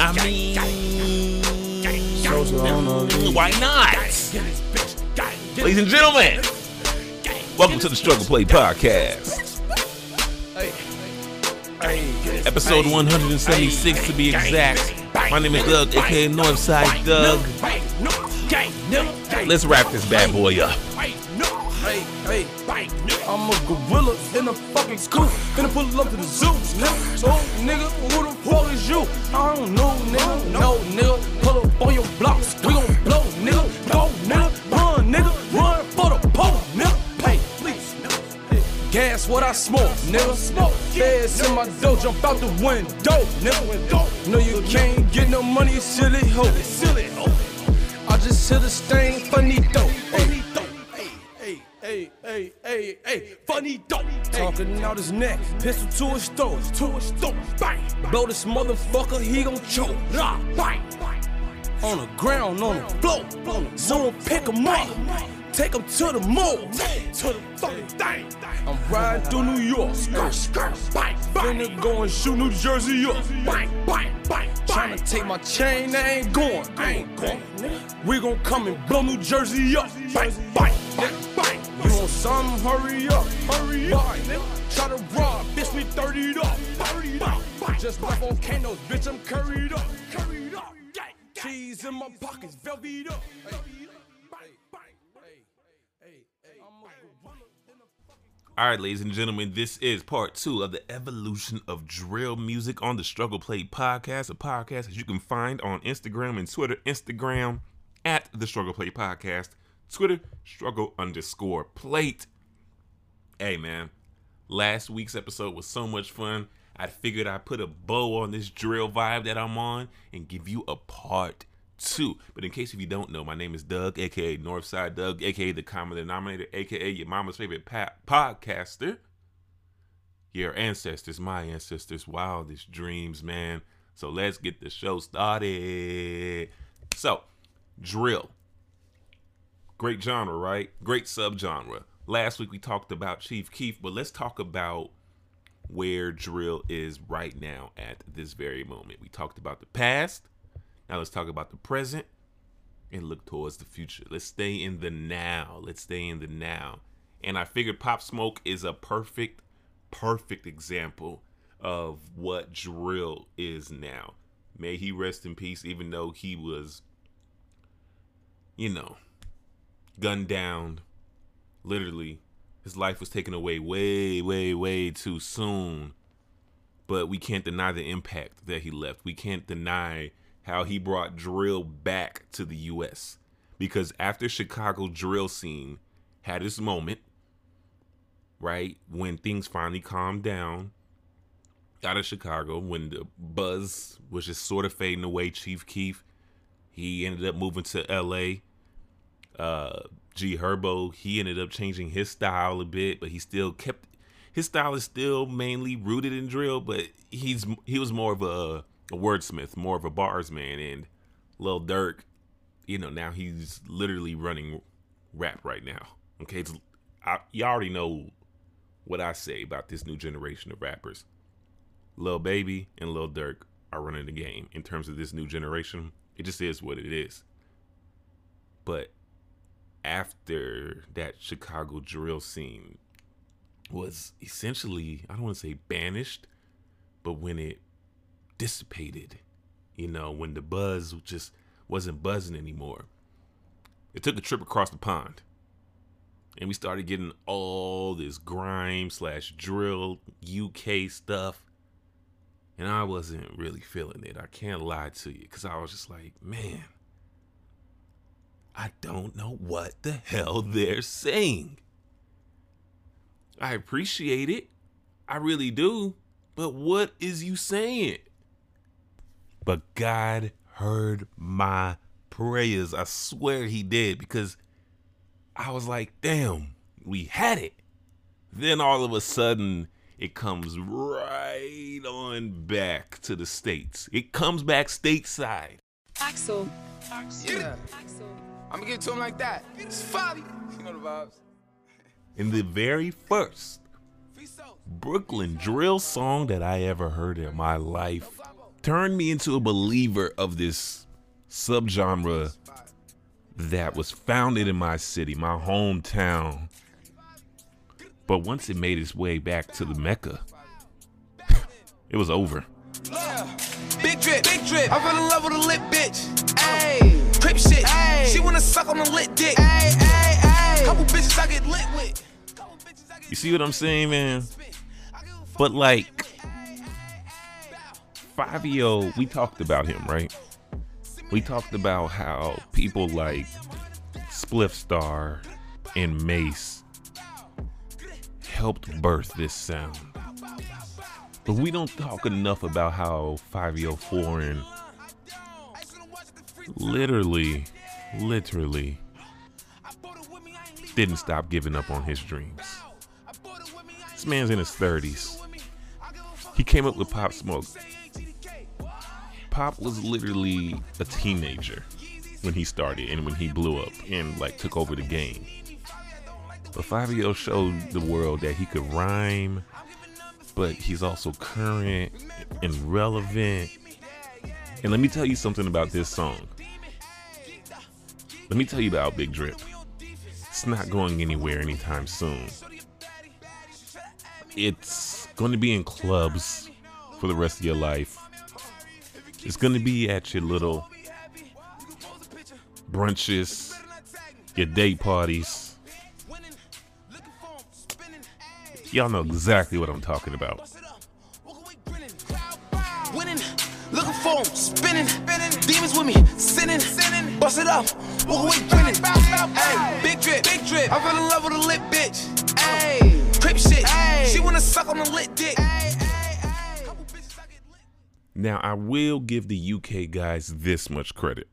I mean, why not? Ladies and gentlemen, welcome to the Struggle Play Podcast. Episode 176 to be exact. My name is Doug, aka Northside Doug. Let's wrap this bad boy up. I'm a gorilla in the fucking scoop. Finna pull up to the zoo, nigga. So, nigga, who the fuck is you? I don't know, nigga. No, nigga. Pull up on your blocks. We gon' blow, nigga. Go, nigga. Run, nigga. Run for the pole, nigga. Hey, please. Gas what I smoke, nigga. Smoke. Feds in my dough, jump out the window, nigga. No, you can't get no money, silly hoe. Silly. I just hit a stain, funny dough. Talking out his neck, pistol to his throat, to his throat, bang. Blow this motherfucker, he gon' choke, ah, bang. On the ground, on the floor, someone pick him up, take him to the mall, to the fucking thing. I'm riding through New York, skirt, skirt, bang, bang. Finna go and shoot New Jersey up, bang, bang, bang. Tryna take my chain, I ain't going, I ain't going. We gon' come and blow New Jersey up, bang, bang, bang. You some? Hurry up, hurry up. Try to rob, bitch, me 30 up, 30 up. Just like volcanoes, bitch, I'm curried up, curried up. Cheese in my pockets, velvet up. All right, ladies and gentlemen, this is part two of the evolution of drill music on the Struggle Play podcast, a podcast that you can find on Instagram and Twitter. Instagram at the Struggle Play podcast, Twitter struggle underscore plate. Hey, man, last week's episode was so much fun. I figured I'd put a bow on this drill vibe that I'm on and give you a part two. But in case if you don't know, my name is Doug, aka Northside Doug, aka the common denominator, aka your mama's favorite pa- podcaster. Your ancestors, my ancestors, wildest dreams, man. So let's get the show started. So, drill. Great genre, right? Great subgenre. Last week we talked about Chief Keef, but let's talk about where drill is right now at this very moment. We talked about the past. Now let's talk about the present and look towards the future. Let's stay in the now. Let's stay in the now. And I figured Pop Smoke is a perfect, perfect example of what drill is now. May he rest in peace, even though he was, you know, gunned down. Literally, his life was taken away way, way, way too soon. But we can't deny the impact that he left. We can't deny how he brought drill back to the US. Because after Chicago drill scene had its moment, right, when things finally calmed down out of Chicago, when the buzz was just sort of fading away, Chief Keef, he ended up moving to LA. Uh, G Herbo, he ended up changing his style a bit, but he still kept his style is still mainly rooted in drill, but he's he was more of a a wordsmith, more of a bars man, and Lil Durk, you know, now he's literally running rap right now. Okay, it's, I, you already know what I say about this new generation of rappers. Lil Baby and Lil Durk are running the game in terms of this new generation. It just is what it is. But after that Chicago drill scene was essentially, I don't want to say banished, but when it dissipated, you know, when the buzz just wasn't buzzing anymore. It took a trip across the pond. And we started getting all this grime slash drill UK stuff. And I wasn't really feeling it. I can't lie to you. Because I was just like, man, I don't know what the hell they're saying. I appreciate it. I really do. But what is you saying? But God heard my prayers. I swear he did because I was like, damn, we had it. Then all of a sudden, it comes right on back to the States. It comes back stateside. Axel. Yeah. Axel. I'm gonna give it to him like that. It's Fabi. You know the vibes. In the very first Brooklyn drill song that I ever heard in my life turned me into a believer of this subgenre that was founded in my city, my hometown. But once it made its way back to the Mecca, it was over. Big drip, big drip. I fell in love with a lit bitch. Ayy, crip shit. Ayy, she wanna suck on a lit dick. Ayy, ayy, ayy. Couple bitches I get lit with. You see what I'm saying, man? But like, Fivio, we talked about him, right? We talked about how people like Spliff Star and Mace helped birth this sound. But we don't talk enough about how Fivio Foreign literally, literally didn't stop giving up on his dreams. This man's in his 30s. He came up with Pop Smoke. Pop was literally a teenager when he started and when he blew up and like took over the game. But Fivio showed the world that he could rhyme, but he's also current and relevant. And let me tell you something about this song. Let me tell you about Big Drip. It's not going anywhere anytime soon. It's going to be in clubs for the rest of your life. It's going to be at your little brunches, your date parties. Y'all know exactly what I'm talking about. Winning, looking for spinning, demons with me, sinning, bust it up, walk away grinning. Ayy, big drip, big drip. I fell in love with a lit bitch. Ayy, crip shit. She wanna suck on a lit dick. Couple bitches I get lit. Now, I will give the UK guys this much credit.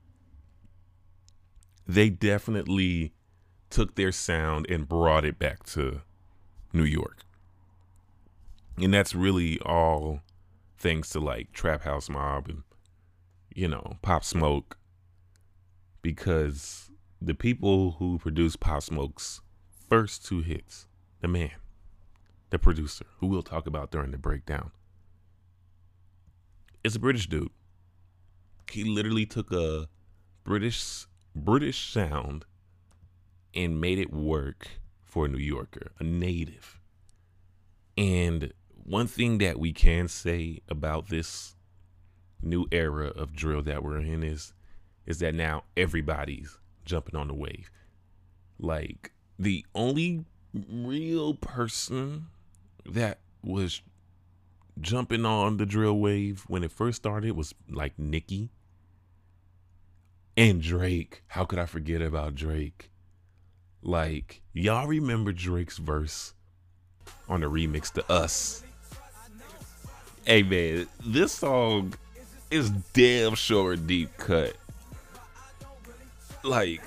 They definitely took their sound and brought it back to New York. And that's really all thanks to like Trap House Mob and, you know, Pop Smoke. Because the people who produced Pop Smoke's first two hits, the man, the producer, who we'll talk about during the breakdown, is a British dude. He literally took a British British sound and made it work for a New Yorker, a native. And one thing that we can say about this new era of drill that we're in is is that now everybody's jumping on the wave. Like the only real person that was jumping on the drill wave when it first started was like Nicki and Drake. How could I forget about Drake? Like, y'all remember Drake's verse on the remix to Us? Hey man, this song is damn sure deep cut. Like,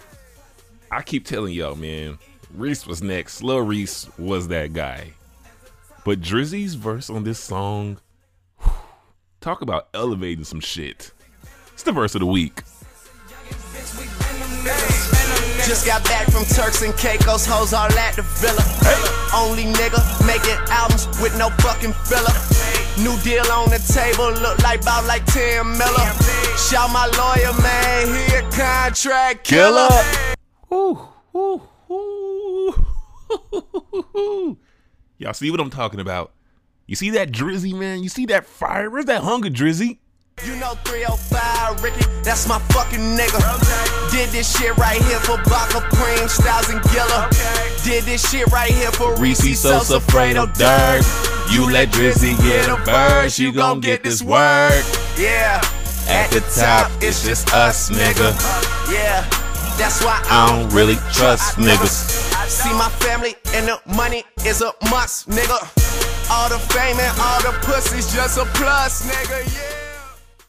I keep telling y'all, man, Reese was next. Lil Reese was that guy. But Drizzy's verse on this song, whew, talk about elevating some shit. It's the verse of the week. Just got back from Turks and Caicos, hoes all at the villa. Only nigga making albums with no fucking filler. New deal on the table, look like about like 10 miller. Shout my lawyer, man, he a contract killer. Ooh, ooh, ooh. Y'all see what I'm talking about? You see that Drizzy, man? You see that fire? Where's that hunger, Drizzy? You know 305 Ricky, that's my fucking nigga. Did this shit right here for Baka Preem, Styles and Gilla. Did this shit right here for Reese Sosa, Fredo Dirt. You let Drizzy get a verse, you gon' get this work. Yeah. At the top, it's just us, nigga. Yeah. That's why I don't really trust niggas. See my family and the money is a must, nigga. All the fame and all the pussy's just a plus, nigga. Yeah.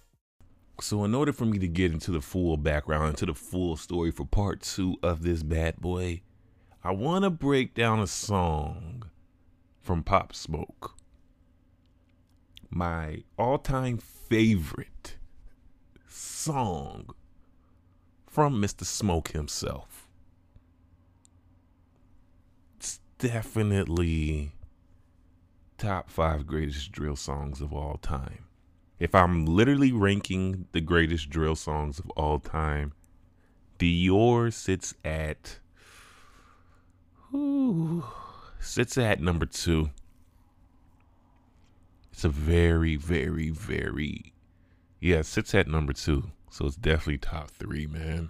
So, in order for me to get into the full background, into the full story for part two of this bad boy, I want to break down a song from Pop Smoke. My all time favorite song from Mr. Smoke himself. It's definitely top five greatest drill songs of all time. if I'm literally ranking the greatest drill songs of all time, Dior sits at ooh, sits at number two. It's a very, very, very yeah, sits at number two. So it's definitely top three, man.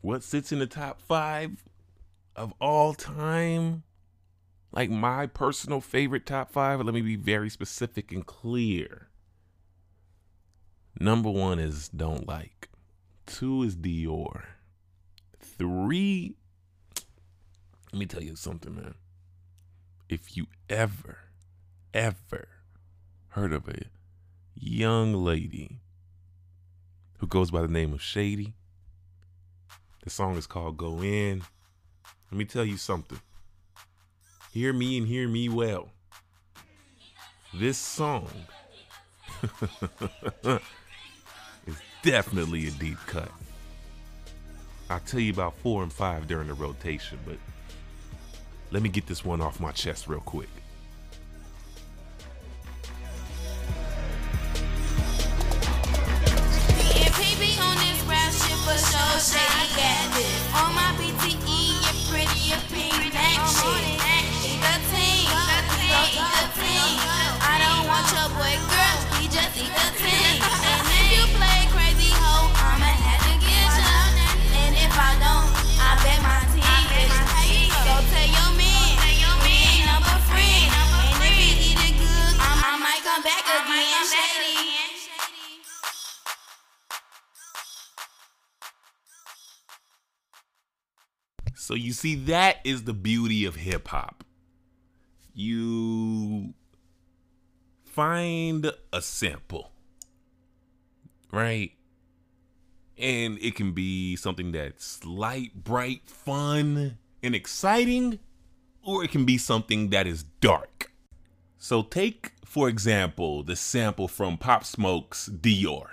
What sits in the top five of all time? Like my personal favorite top five. Let me be very specific and clear. Number one is Don't Like. Two is Dior. Three, let me tell you something, man. If you ever, ever heard of a young lady who goes by the name of Shady, the song is called Go In. Let me tell you something. Hear me and hear me well. This song is definitely a deep cut. I'll tell you about four and five during the rotation, but let me get this one off my chest real quick. So you see, that is the beauty of hip hop. You find a sample, right? And it can be something that's light, bright, fun, and exciting, or it can be something that is dark. So take, for example, the sample from Pop Smoke's Dior.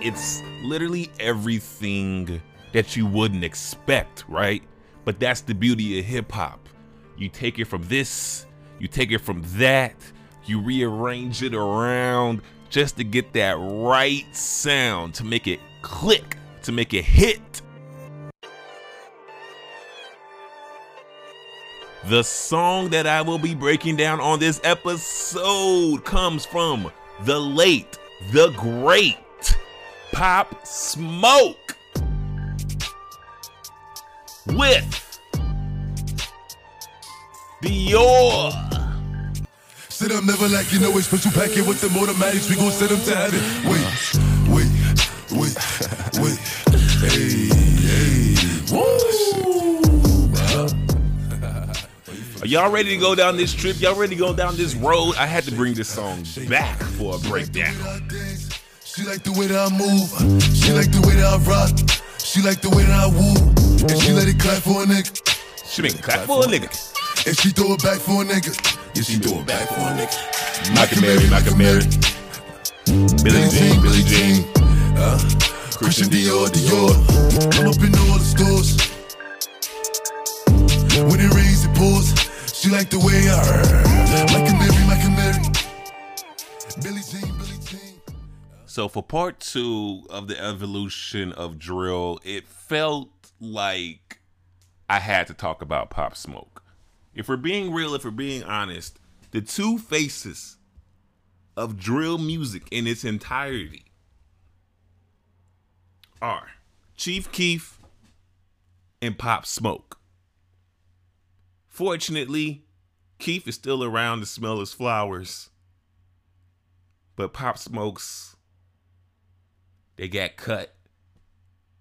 It's literally everything that you wouldn't expect, right? But that's the beauty of hip hop. You take it from this, you take it from that, you rearrange it around just to get that right sound, to make it click, to make it hit. The song that I will be breaking down on this episode comes from the late, the great Pop Smoke with Dior. Sit up, never like you know it's special packet with the automatics. We gon' send them to heaven. Wait, wait, wait, wait. Hey, hey. Are y'all ready to go down this trip? Y'all ready to go down this road? I had to bring this song back for a breakdown. She like the way that I move. She like the way that I rock. She like the way that I woo. And she let it clap for a nigga. She make it clap for a nigga. And she throw it back for a nigga. Yeah, she throw it back for a nigga. Mike Amiri, Mike Amiri. Billie Jean, Billie Jean. Uh, Christian Dior, Dior. I'm up in all the stores. When it rains, it pours. She like the way I So for part two of the evolution of drill, it felt like I had to talk about Pop Smoke. If we're being real, if we're being honest, the two faces of drill music in its entirety are Chief Keef and Pop Smoke. Fortunately, Keef is still around to smell his flowers, but Pop Smoke's they got cut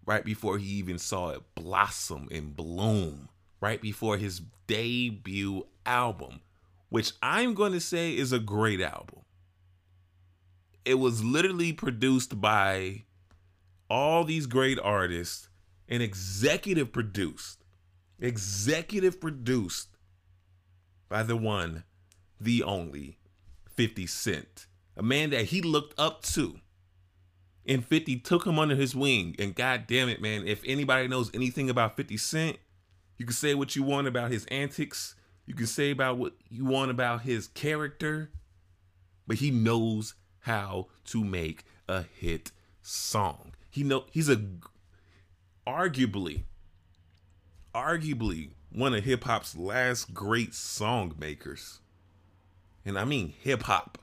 right before he even saw it blossom and bloom, right before his debut album, which I'm going to say is a great album. It was literally produced by all these great artists and executive produced, executive produced by the one, the only 50 Cent, a man that he looked up to and 50 took him under his wing. And god damn it, man, if anybody knows anything about 50 Cent, you can say what you want about his antics. You can say about what you want about his character, but he knows how to make a hit song. He know he's a arguably arguably one of hip hop's last great song makers. And I mean hip hop.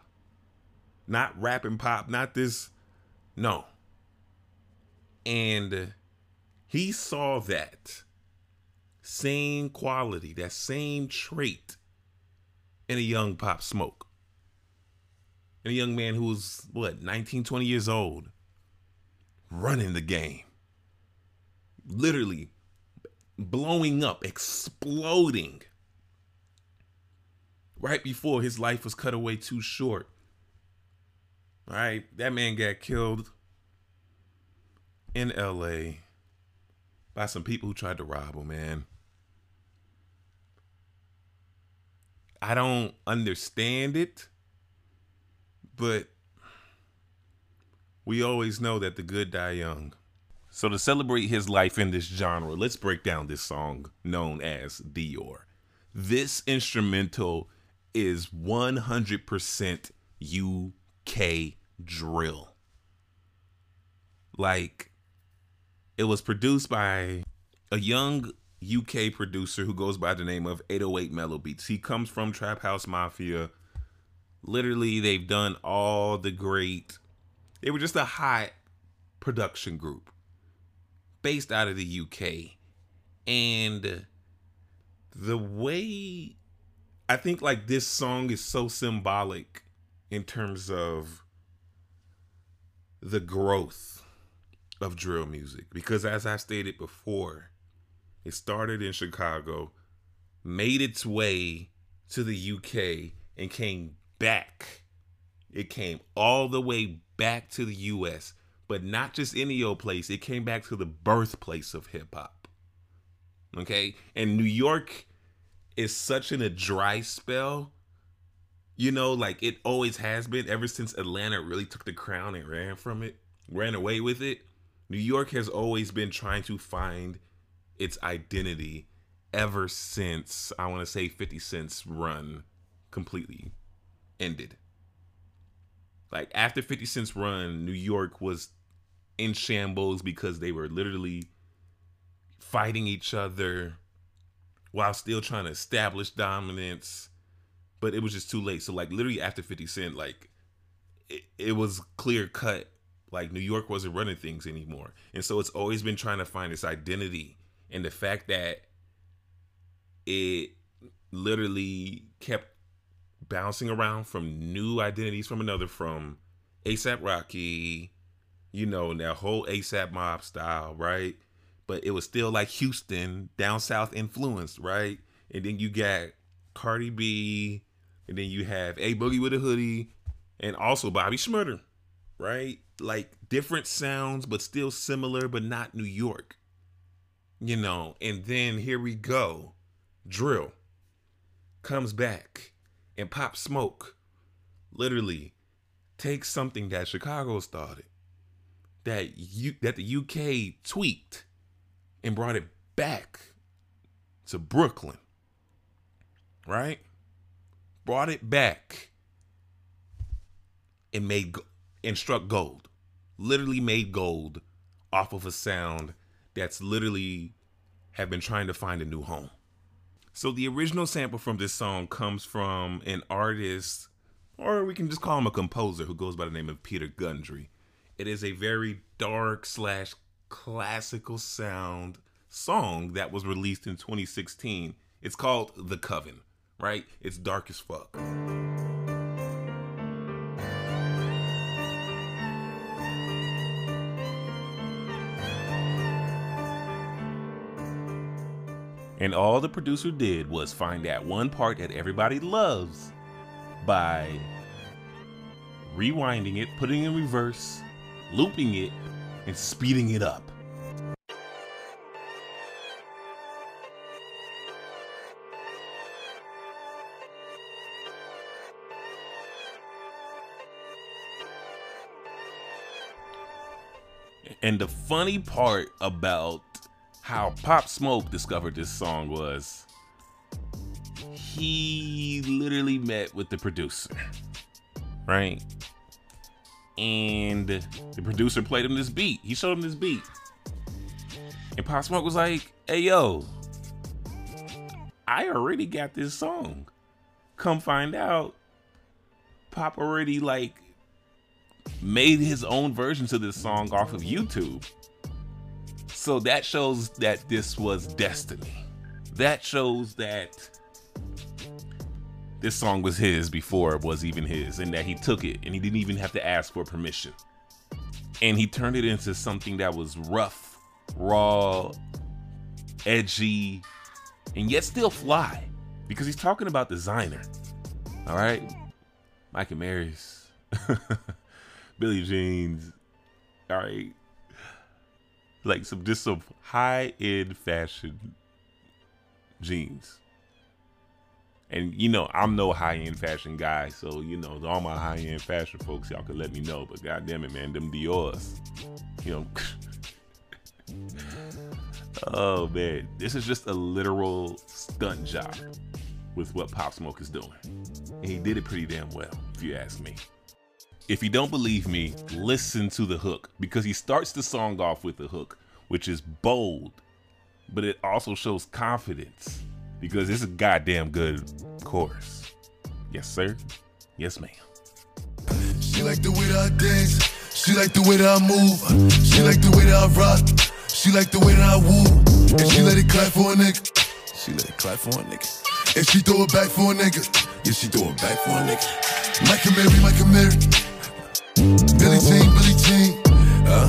Not rap and pop, not this no. And he saw that same quality, that same trait in a young Pop Smoke. In a young man who was, what, 19, 20 years old, running the game. Literally blowing up, exploding. Right before his life was cut away too short. All right, that man got killed in LA by some people who tried to rob him, man. I don't understand it, but we always know that the good die young. So to celebrate his life in this genre, let's break down this song known as Dior. This instrumental is 100% UK drill. Like it was produced by a young UK producer who goes by the name of 808Melo Beats. He comes from Trap House Mafia. Literally, they've done all the great. They were just a hot production group based out of the UK. And the way I think like this song is so symbolic in terms of the growth of drill music because as I stated before, it started in Chicago, made its way to the UK, and came back. It came all the way back to the US, but not just any old place. It came back to the birthplace of hip hop. Okay? And New York is such in a dry spell. You know, like it always has been ever since Atlanta really took the crown and ran from it, ran away with it. New York has always been trying to find its identity ever since I want to say 50 Cent's run completely ended. Like after 50 Cent's run, New York was in shambles because they were literally fighting each other while still trying to establish dominance. But it was just too late. So like literally after 50 Cent, like it, it was clear cut. Like New York wasn't running things anymore. And so it's always been trying to find its identity and the fact that it literally kept bouncing around from new identities from another from ASAP Rocky, you know, that whole ASAP mob style, right? But it was still like Houston, down south influenced, right? And then you got Cardi B, and then you have A Boogie with a hoodie, and also Bobby Shmurda, right? Like different sounds, but still similar, but not New York you know, and then here we go. Drill comes back and Pop Smoke literally takes something that Chicago started, that you that the UK tweaked and brought it back to Brooklyn. Right? Brought it back and made and struck gold. Literally made gold off of a sound that's literally have been trying to find a new home. So the original sample from this song comes from an artist, or we can just call him a composer who goes by the name of Peter Gundry. It is a very dark slash classical sound song that was released in 2016. It's called The Coven, right? It's dark as fuck. And all the producer did was find that one part that everybody loves by rewinding it, putting it in reverse, looping it, and speeding it up. And the funny part about how Pop Smoke discovered this song was he literally met with the producer, right? And the producer played him this beat. He showed him this beat. And Pop Smoke was like, hey, yo, I already got this song. Come find out, Pop already like made his own version to this song off of YouTube. So that shows that this was destiny. That shows that this song was his before it was even his, and that he took it and he didn't even have to ask for permission. And he turned it into something that was rough, raw, edgy, and yet still fly because he's talking about designer. All right, Mike Amiris, Billy Jeans. All right, like some just some high end fashion jeans. And you know, I'm no high end fashion guy, so you know, all my high end fashion folks, y'all can let me know. But god damn it, man, them Dior's, you know. oh man, this is just a literal stunt job with what Pop Smoke is doing. And he did it pretty damn well, if you ask me. If you don't believe me, listen to the hook because he starts the song off with the hook, which is bold, but it also shows confidence because it's a goddamn good chorus. Yes, sir. Yes, ma'am. She like the way that I dance. She like the way that I move. She like the way that I rock. She like the way that I woo. And she let it clap for a nigga. She let it clap for a nigga. And she throw it back for a nigga. Yeah, she throw it back for a nigga. Mike Amiri, Mike Amiri. Billy Jean, Billy Jean. Uh,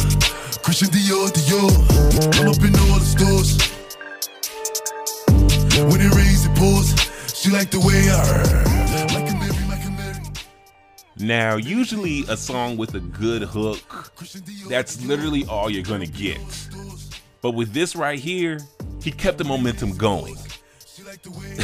Christian Dior, Dior. I'm up in all the stores. When it rains, it pours. She like the way I. Mike Amiri, Mike Amiri. Now, usually a song with a good hook, that's literally all you're gonna get. But with this right here, he kept the momentum going. She like the way I.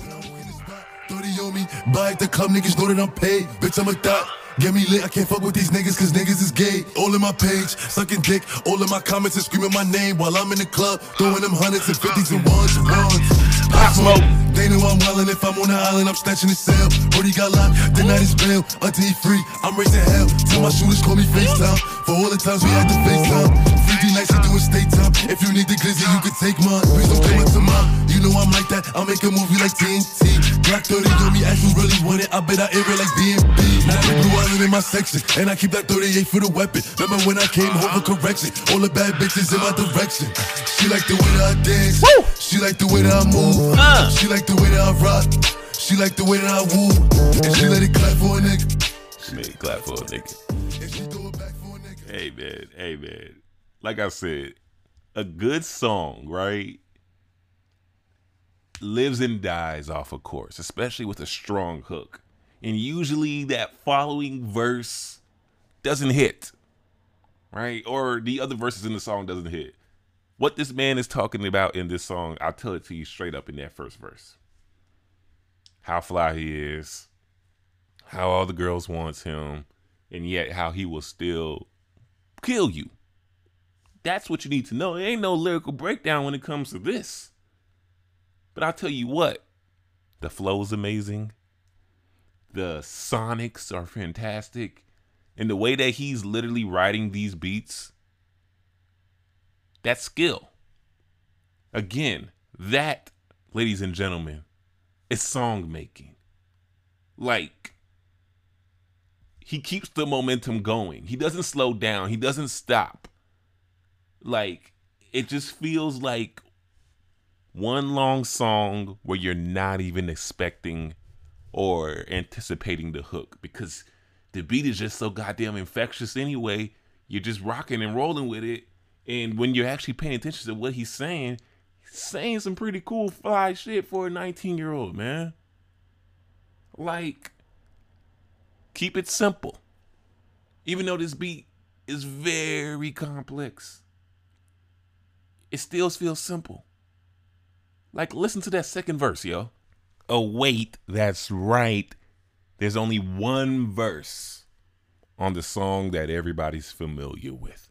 When I walk in the spot, 30 on me, buy it to niggas know that I'm paid. Bitch, I'm a thot. Get me lit, I can't fuck with these niggas cause niggas is gay. All in my page, sucking dick, all in my comments and screaming my name while I'm in the club, throwing them hundreds and fifties and ones and ones. Pop Smoke. They know I'm wildin' if I'm on the island, I'm snatching his cell. Brody got locked, the night is bail. Until he free, I'm raising hell. Tell my shooters call me FaceTime. For all the times we had to FaceTime. 50 nights to do a state time. If you need the glizzy, you can take mine. Please don't come up to mine. You know I'm like that, I'll make a movie like TNT. Black 30 on me, ask who really want it. I bet I air it like BNB. Now the blue island in my section, and I keep that 38 for the weapon. Remember when I came home for correction? All the bad bitches in my direction. She like the way that I dance. She like the way that I move. Uh. She like the way that I rock. She like the way that I woo. And she let it clap for a nigga. Man, clap for a nigga. And she throw it back for a nigga. Hey man, hey man. Like I said, a good song, right? Lives and dies off a chorus, especially with a strong hook. And usually that following verse doesn't hit. Right? Or the other verses in the song doesn't hit. What this man is talking about in this song, I'll tell it to you straight up in that first verse. How fly he is, how all the girls wants him, and yet how he will still kill you. That's what you need to know. There ain't no lyrical breakdown when it comes to this. But I'll tell you what, the flow is amazing. The sonics are fantastic. And the way that he's literally writing these beats, that's skill. Again, that, ladies and gentlemen, is song making. Like, he keeps the momentum going. He doesn't slow down. He doesn't stop. Like it just feels like one long song where you're not even expecting or anticipating the hook because the beat is just so goddamn infectious anyway. You're just rocking and rolling with it. And when you're actually paying attention to what he's saying, he's saying some pretty cool fly shit for a 19 year old, man. Like, keep it simple. Even though this beat is very complex, it still feels simple. Like, listen to that second verse, yo. Oh, wait, that's right. There's only one verse on the song that everybody's familiar with.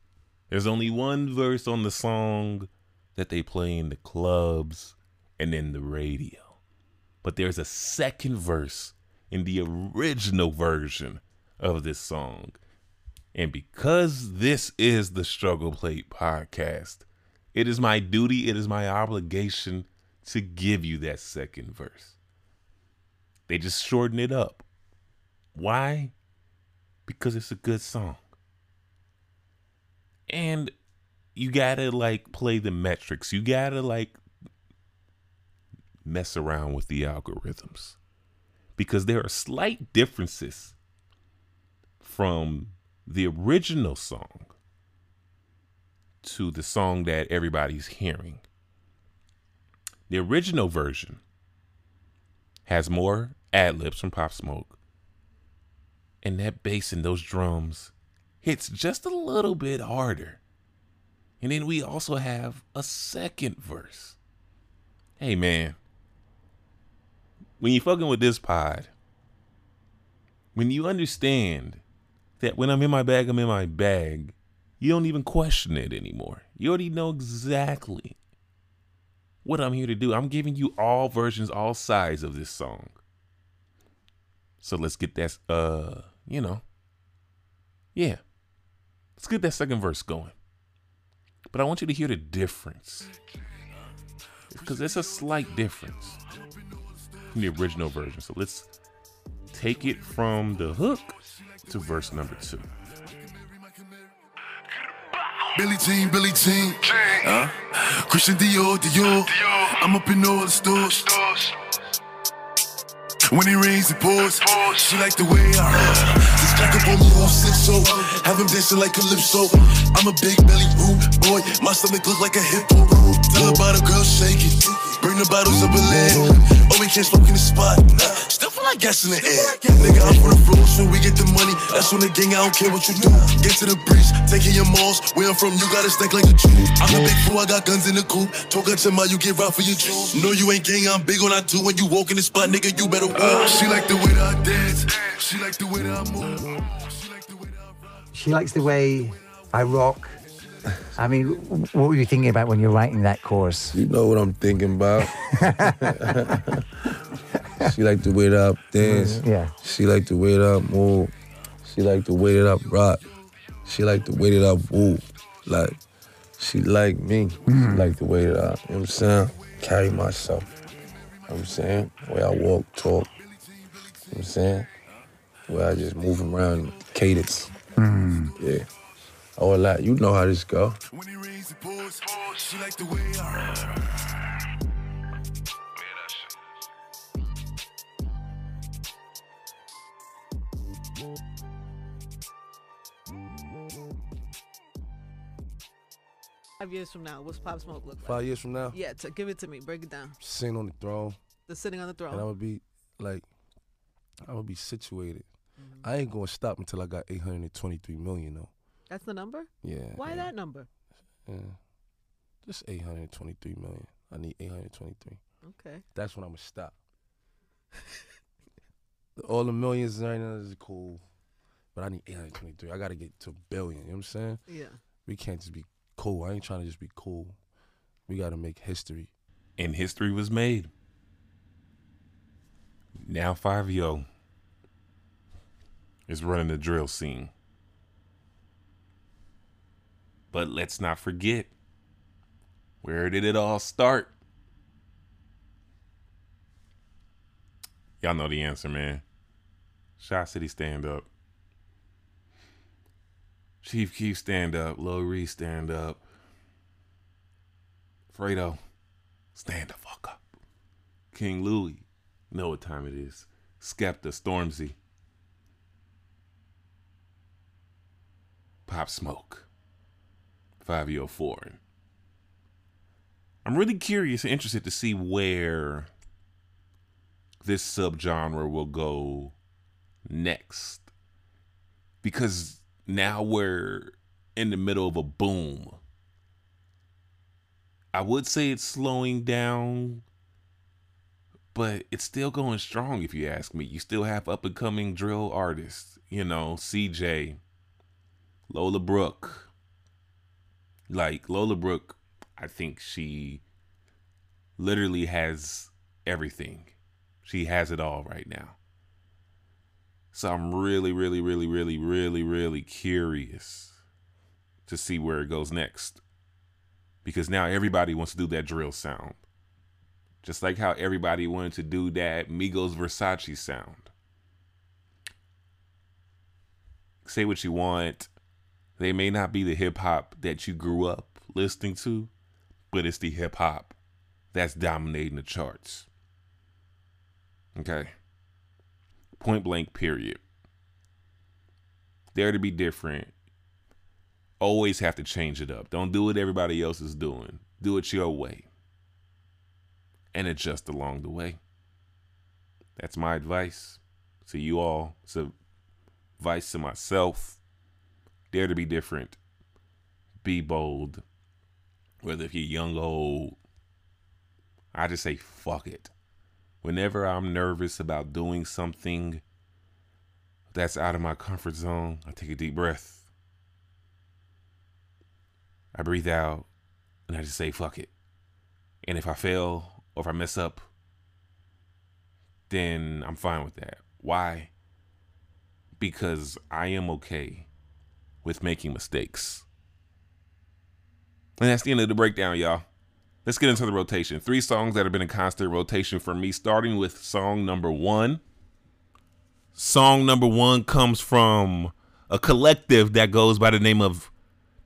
There's only one verse on the song that they play in the clubs and in the radio. but there's a second verse in the original version of this song. And because this is the Struggle Plate podcast, it is my duty, it is my obligation to give you that second verse. They just shorten it up. Why? Because it's a good song. And you gotta like play the metrics. You gotta like mess around with the algorithms because there are slight differences from the original song to the song that everybody's hearing. The original version has more ad libs from Pop Smoke, and that bass and those drums hits just a little bit harder. And then we also have a second verse. Hey man, when you fucking with this pod, when you understand that when I'm in my bag, I'm in my bag, you don't even question it anymore. You already know exactly what I'm here to do. I'm giving you all versions, all sides of this song. So let's get that, uh, you know, yeah. Let's get that second verse going. But I want you to hear the difference. Because it's a slight difference from the original version. So let's take it from the hook to verse number two. Billy Jean, Billy Jean. Huh? Christian Dior, Dior. I'm up in all the stores. When it rains, it pours. She like the way I roll. This jack up on me all six so uh, have him dancing like calypso. I'm a big belly rude boy. My stomach look like a hippo. Tell about a girl shaking. Bring the bottles up a leg. Oh, we can't smoke in the spot. Nah, still feel like gas in the air. Nigga, I'm for the floor, so we get the money. That's when the gang, I don't care what you do. Get to the breach, taking your malls. Where I'm from, you gotta stack like a Jew. I'm the big fool, I got guns in the coop. Talk out your mouth, you get robbed for your jewels. No, you ain't gang, I'm big on I do. When you walk in the spot, nigga, you better walk. She like the way that I dance. She like the way that I move. She like that I. She likes the way I rock. I mean, what were you thinking about when you're writing that chorus? You know what I'm thinking about. she like the way that I dance. Mm-hmm. Yeah. She like the way that I move. She like the way that I rock. She like the way that I woo. Like, she like me. She mm-hmm. like the way that I, you know what I'm saying? Carry myself. You know what I'm saying? The way I walk, talk. You know what I'm saying? The way I just move around, cadence. Mm-hmm. Yeah. Oh, a lot. You know how this go. When it rains, it pours. She like the way I Five years from now, what's Pop Smoke look like? Five years from now, Yeah, t- give it to me. Break it down. sitting on the throne. The sitting on the throne. and I'm gonna be like, I'm gonna be situated. Mm-hmm. I ain't gonna stop until I got 823 million though. That's the number. Yeah. Why yeah, that number? Yeah. Just 823 million. I need 823. Okay. That's when I'm gonna stop. All the millions right now is cool, but I need 823. I gotta get to a billion. You know what I'm saying? Yeah. We can't just be cool. I ain't trying to just be cool. We gotta make history. And history was made. Now Fivio is running the drill scene. But let's not forget where did it all start? Y'all know the answer, man. Shot City stand up. Chief Keef stand up. Lil Reese stand up. Fredo, stand the fuck up. King Louie, know what time it is. Skepta, Stormzy. Pop Smoke. 504. And I'm really curious and interested to see where this subgenre will go next. Because now we're in the middle of a boom. I would say it's slowing down, but it's still going strong if you ask me. You still have up and coming drill artists, you know, CJ, Lola Brooke. Like Lola Brooke, I think she literally has everything. She has it all right now. So I'm really, really, really, really, really, really curious to see where it goes next. Because now everybody wants to do that drill sound. Just like how everybody wanted to do that Migos Versace sound. Say what you want. They may not be the hip hop that you grew up listening to, but it's the hip hop that's dominating the charts. Okay. Point blank, period. Dare to be different. Always have to change it up. Don't do what everybody else is doing. Do it your way. And adjust along the way. That's my advice to you all. It's advice to myself. Dare to be different. Be bold. Whether if you're young or old. I just say fuck it. Whenever I'm nervous about doing something that's out of my comfort zone, I take a deep breath. I breathe out and I just say fuck it. And if I fail or if I mess up, then I'm fine with that. Why? Because I am okay with making mistakes. And that's the end of the breakdown, y'all. Let's get into the rotation. Three songs that have been in constant rotation for me, starting with song number one. Song number one comes from a collective that goes by the name of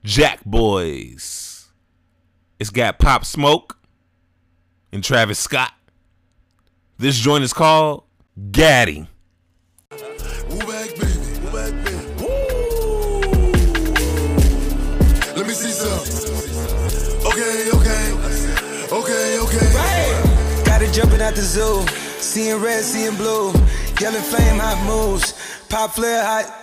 JACKBOYS. It's got Pop Smoke and Travis Scott. This joint is called GATTI. Let me see some. Okay, okay, okay, okay. Right. Got it jumping out the zoo. Seeing red, seeing blue. Yellow flame, hot moves. Pop flare, hot.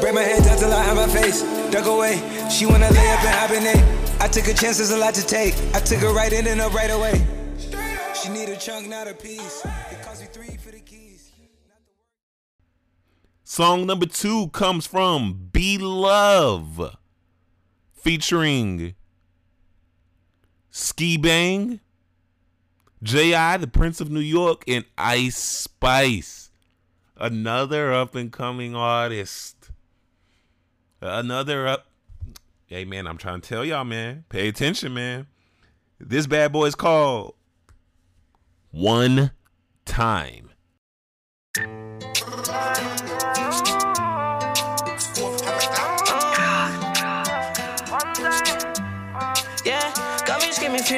Break my head down till I have my face. Duck away. She wanna lay up and hibernate. I took a chance, there's a lot to take. I took her right in and up right away. She need a chunk, not a piece. It cost me three for the keys. Song number two comes from B-Loveee, featuring Skiiibeng, J.I., the Prince of New York, and Ice Spice. Another up and coming artist. Another up. Hey, man, I'm trying to tell y'all, man. Pay attention, man. This bad boy is called One Time.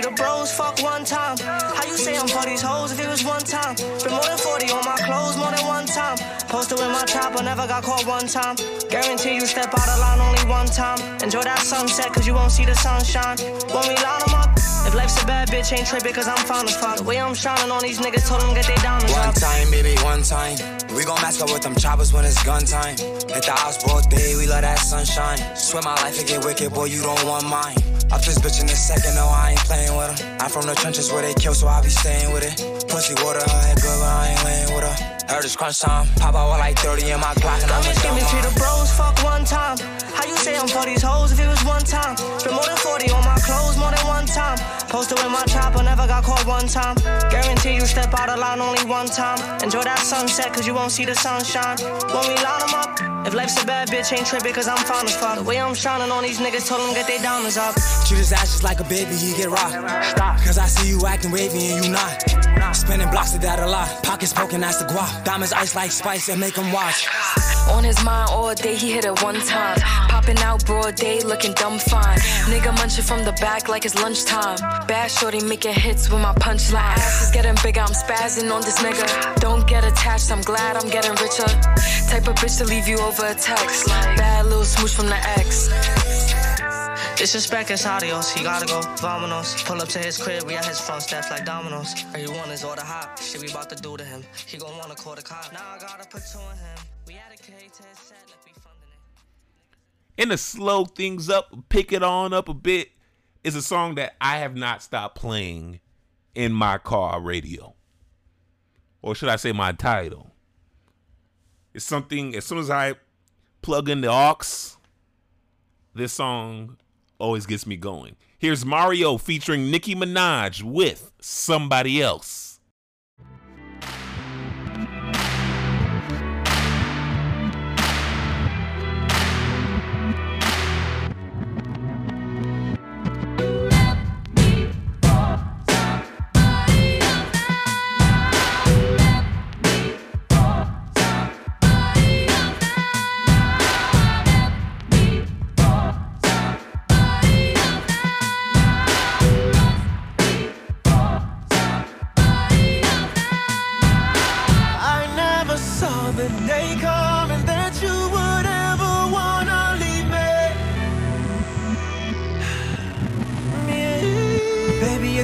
The bros, fuck one time. How you say I'm for these hoes if it was one time? Spent more than 40 on my clothes, more than one time. Posted with my chopper, never got caught one time. Guarantee you step out of line only one time. Enjoy that sunset, cause you won't see the sunshine. When we line them up, if life's a bad bitch, ain't tripping, cause I'm fine as fuck. The way I'm shining on these niggas, told them get they diamonds One up. time, baby, one time. We gon' mask up with them choppers when it's gun time. Hit the house both day, we love that sunshine. Swear my life and get wicked, boy, you don't want mine. Up this bitch in a second, no, I ain't playing with her. I'm from the trenches where they kill, so I be staying with it. Pussy water, her head good, but I ain't laying with her. Heard it's crunch time, pop out with like 30 in my Glock, and I'm a Give me to the bros, fuck one time. How you say I'm for these hoes if it was one time? Spent more than 40 on my clothes, more than one time. Posted with my chopper, never got caught one time. Guarantee you step out of line only one time. Enjoy that sunset, cause you won't see the sunshine. When we line them up, if life's a bad bitch, ain't tripping, cause I'm fine as fuck. The way I'm shining on these niggas, told them get their diamonds up. Treat his ass just like a baby, he get rocked. Stop. Cause I see you acting wavy and you not. Spinning blocks of that a lot. Pockets poking, that's the guap. Diamonds ice like spice and make him watch. On his mind all day, he hit it one time. Popping out broad day, looking dumb fine. Nigga munching from the back like it's lunchtime. Bad shorty making hits with my punchline. Ass is getting bigger, I'm spazzing on this nigga. Don't get attached, I'm glad I'm getting richer. Type of bitch to leave you over a text. Bad little smooch from the ex. Disrespect is adios, he gotta go. Vamonos. Pull up to his crib, we at his front steps like dominoes. All he want is order hot. Shit we about to do to him. He gon' wanna call the cop. Now I gotta put two in him. We had a K to his set, let me funding it. and to slow things up, pick it on up a bit, is a song that I have not stopped playing in my car radio. Or should I say my title? It's something, as soon as I plug in the aux, this song always gets me going. Here's Mario featuring Nicki Minaj with Somebody Else.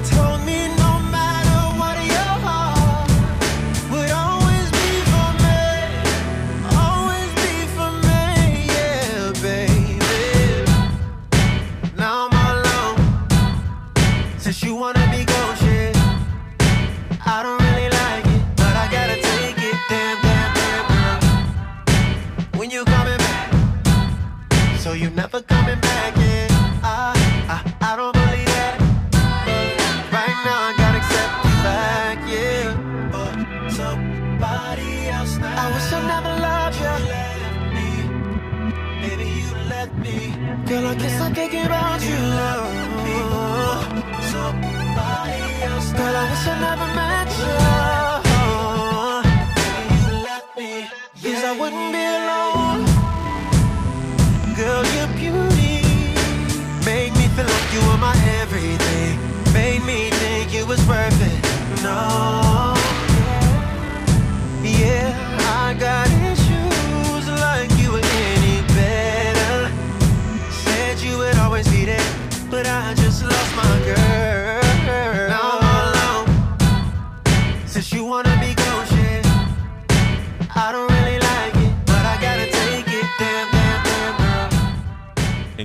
Told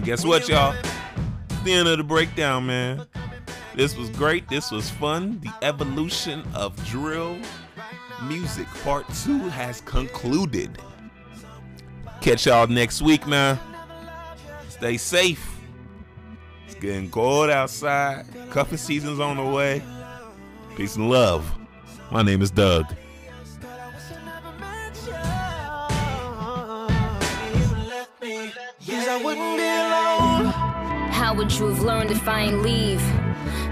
guess what, y'all? The end of the breakdown, man. This was great. This was fun. The evolution of drill music part two has concluded. Catch y'all next week, man. Stay safe. It's getting cold outside. Cuffing season's on the way. Peace and love. My name is Doug. Yes, I wouldn't be alone. How would you have learned if I ain't leave?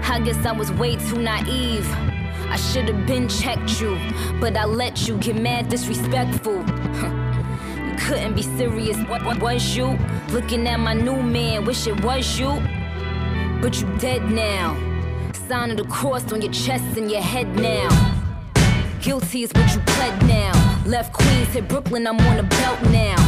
I guess I was way too naive. I should have been checked you, but I let you get mad disrespectful. you couldn't be serious, what, what was you? Looking at my new man, wish it was you. But you dead now. Sign of the cross on your chest and your head now. Guilty is what you pled now. Left Queens, hit Brooklyn, I'm on a belt now.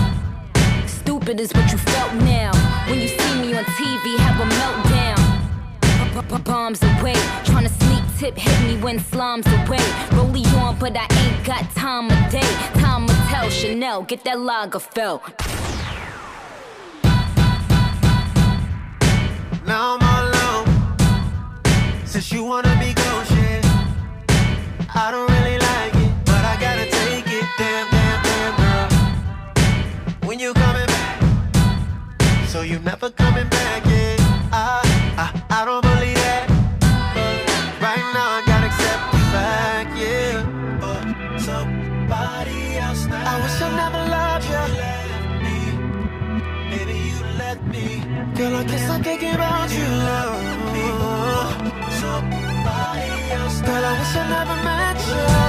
Stupid is what you felt now. When you see me on TV, have a meltdown. Bombs away, trying to sneak tip, hit me when slums away. Rollie on, but I ain't got time of day. Time to tell Chanel, get that Lagerfeld. Now I'm all alone. Since you wanna be gone, shit. I don't really So you never coming back, yeah. I, I, I don't believe that. Right now I gotta accept the fact, yeah. But somebody else now. I wish I never loved you. Me. Maybe you let me. Girl, I guess I'm thinking about you. Love me. Somebody else. Girl, I wish I never met you.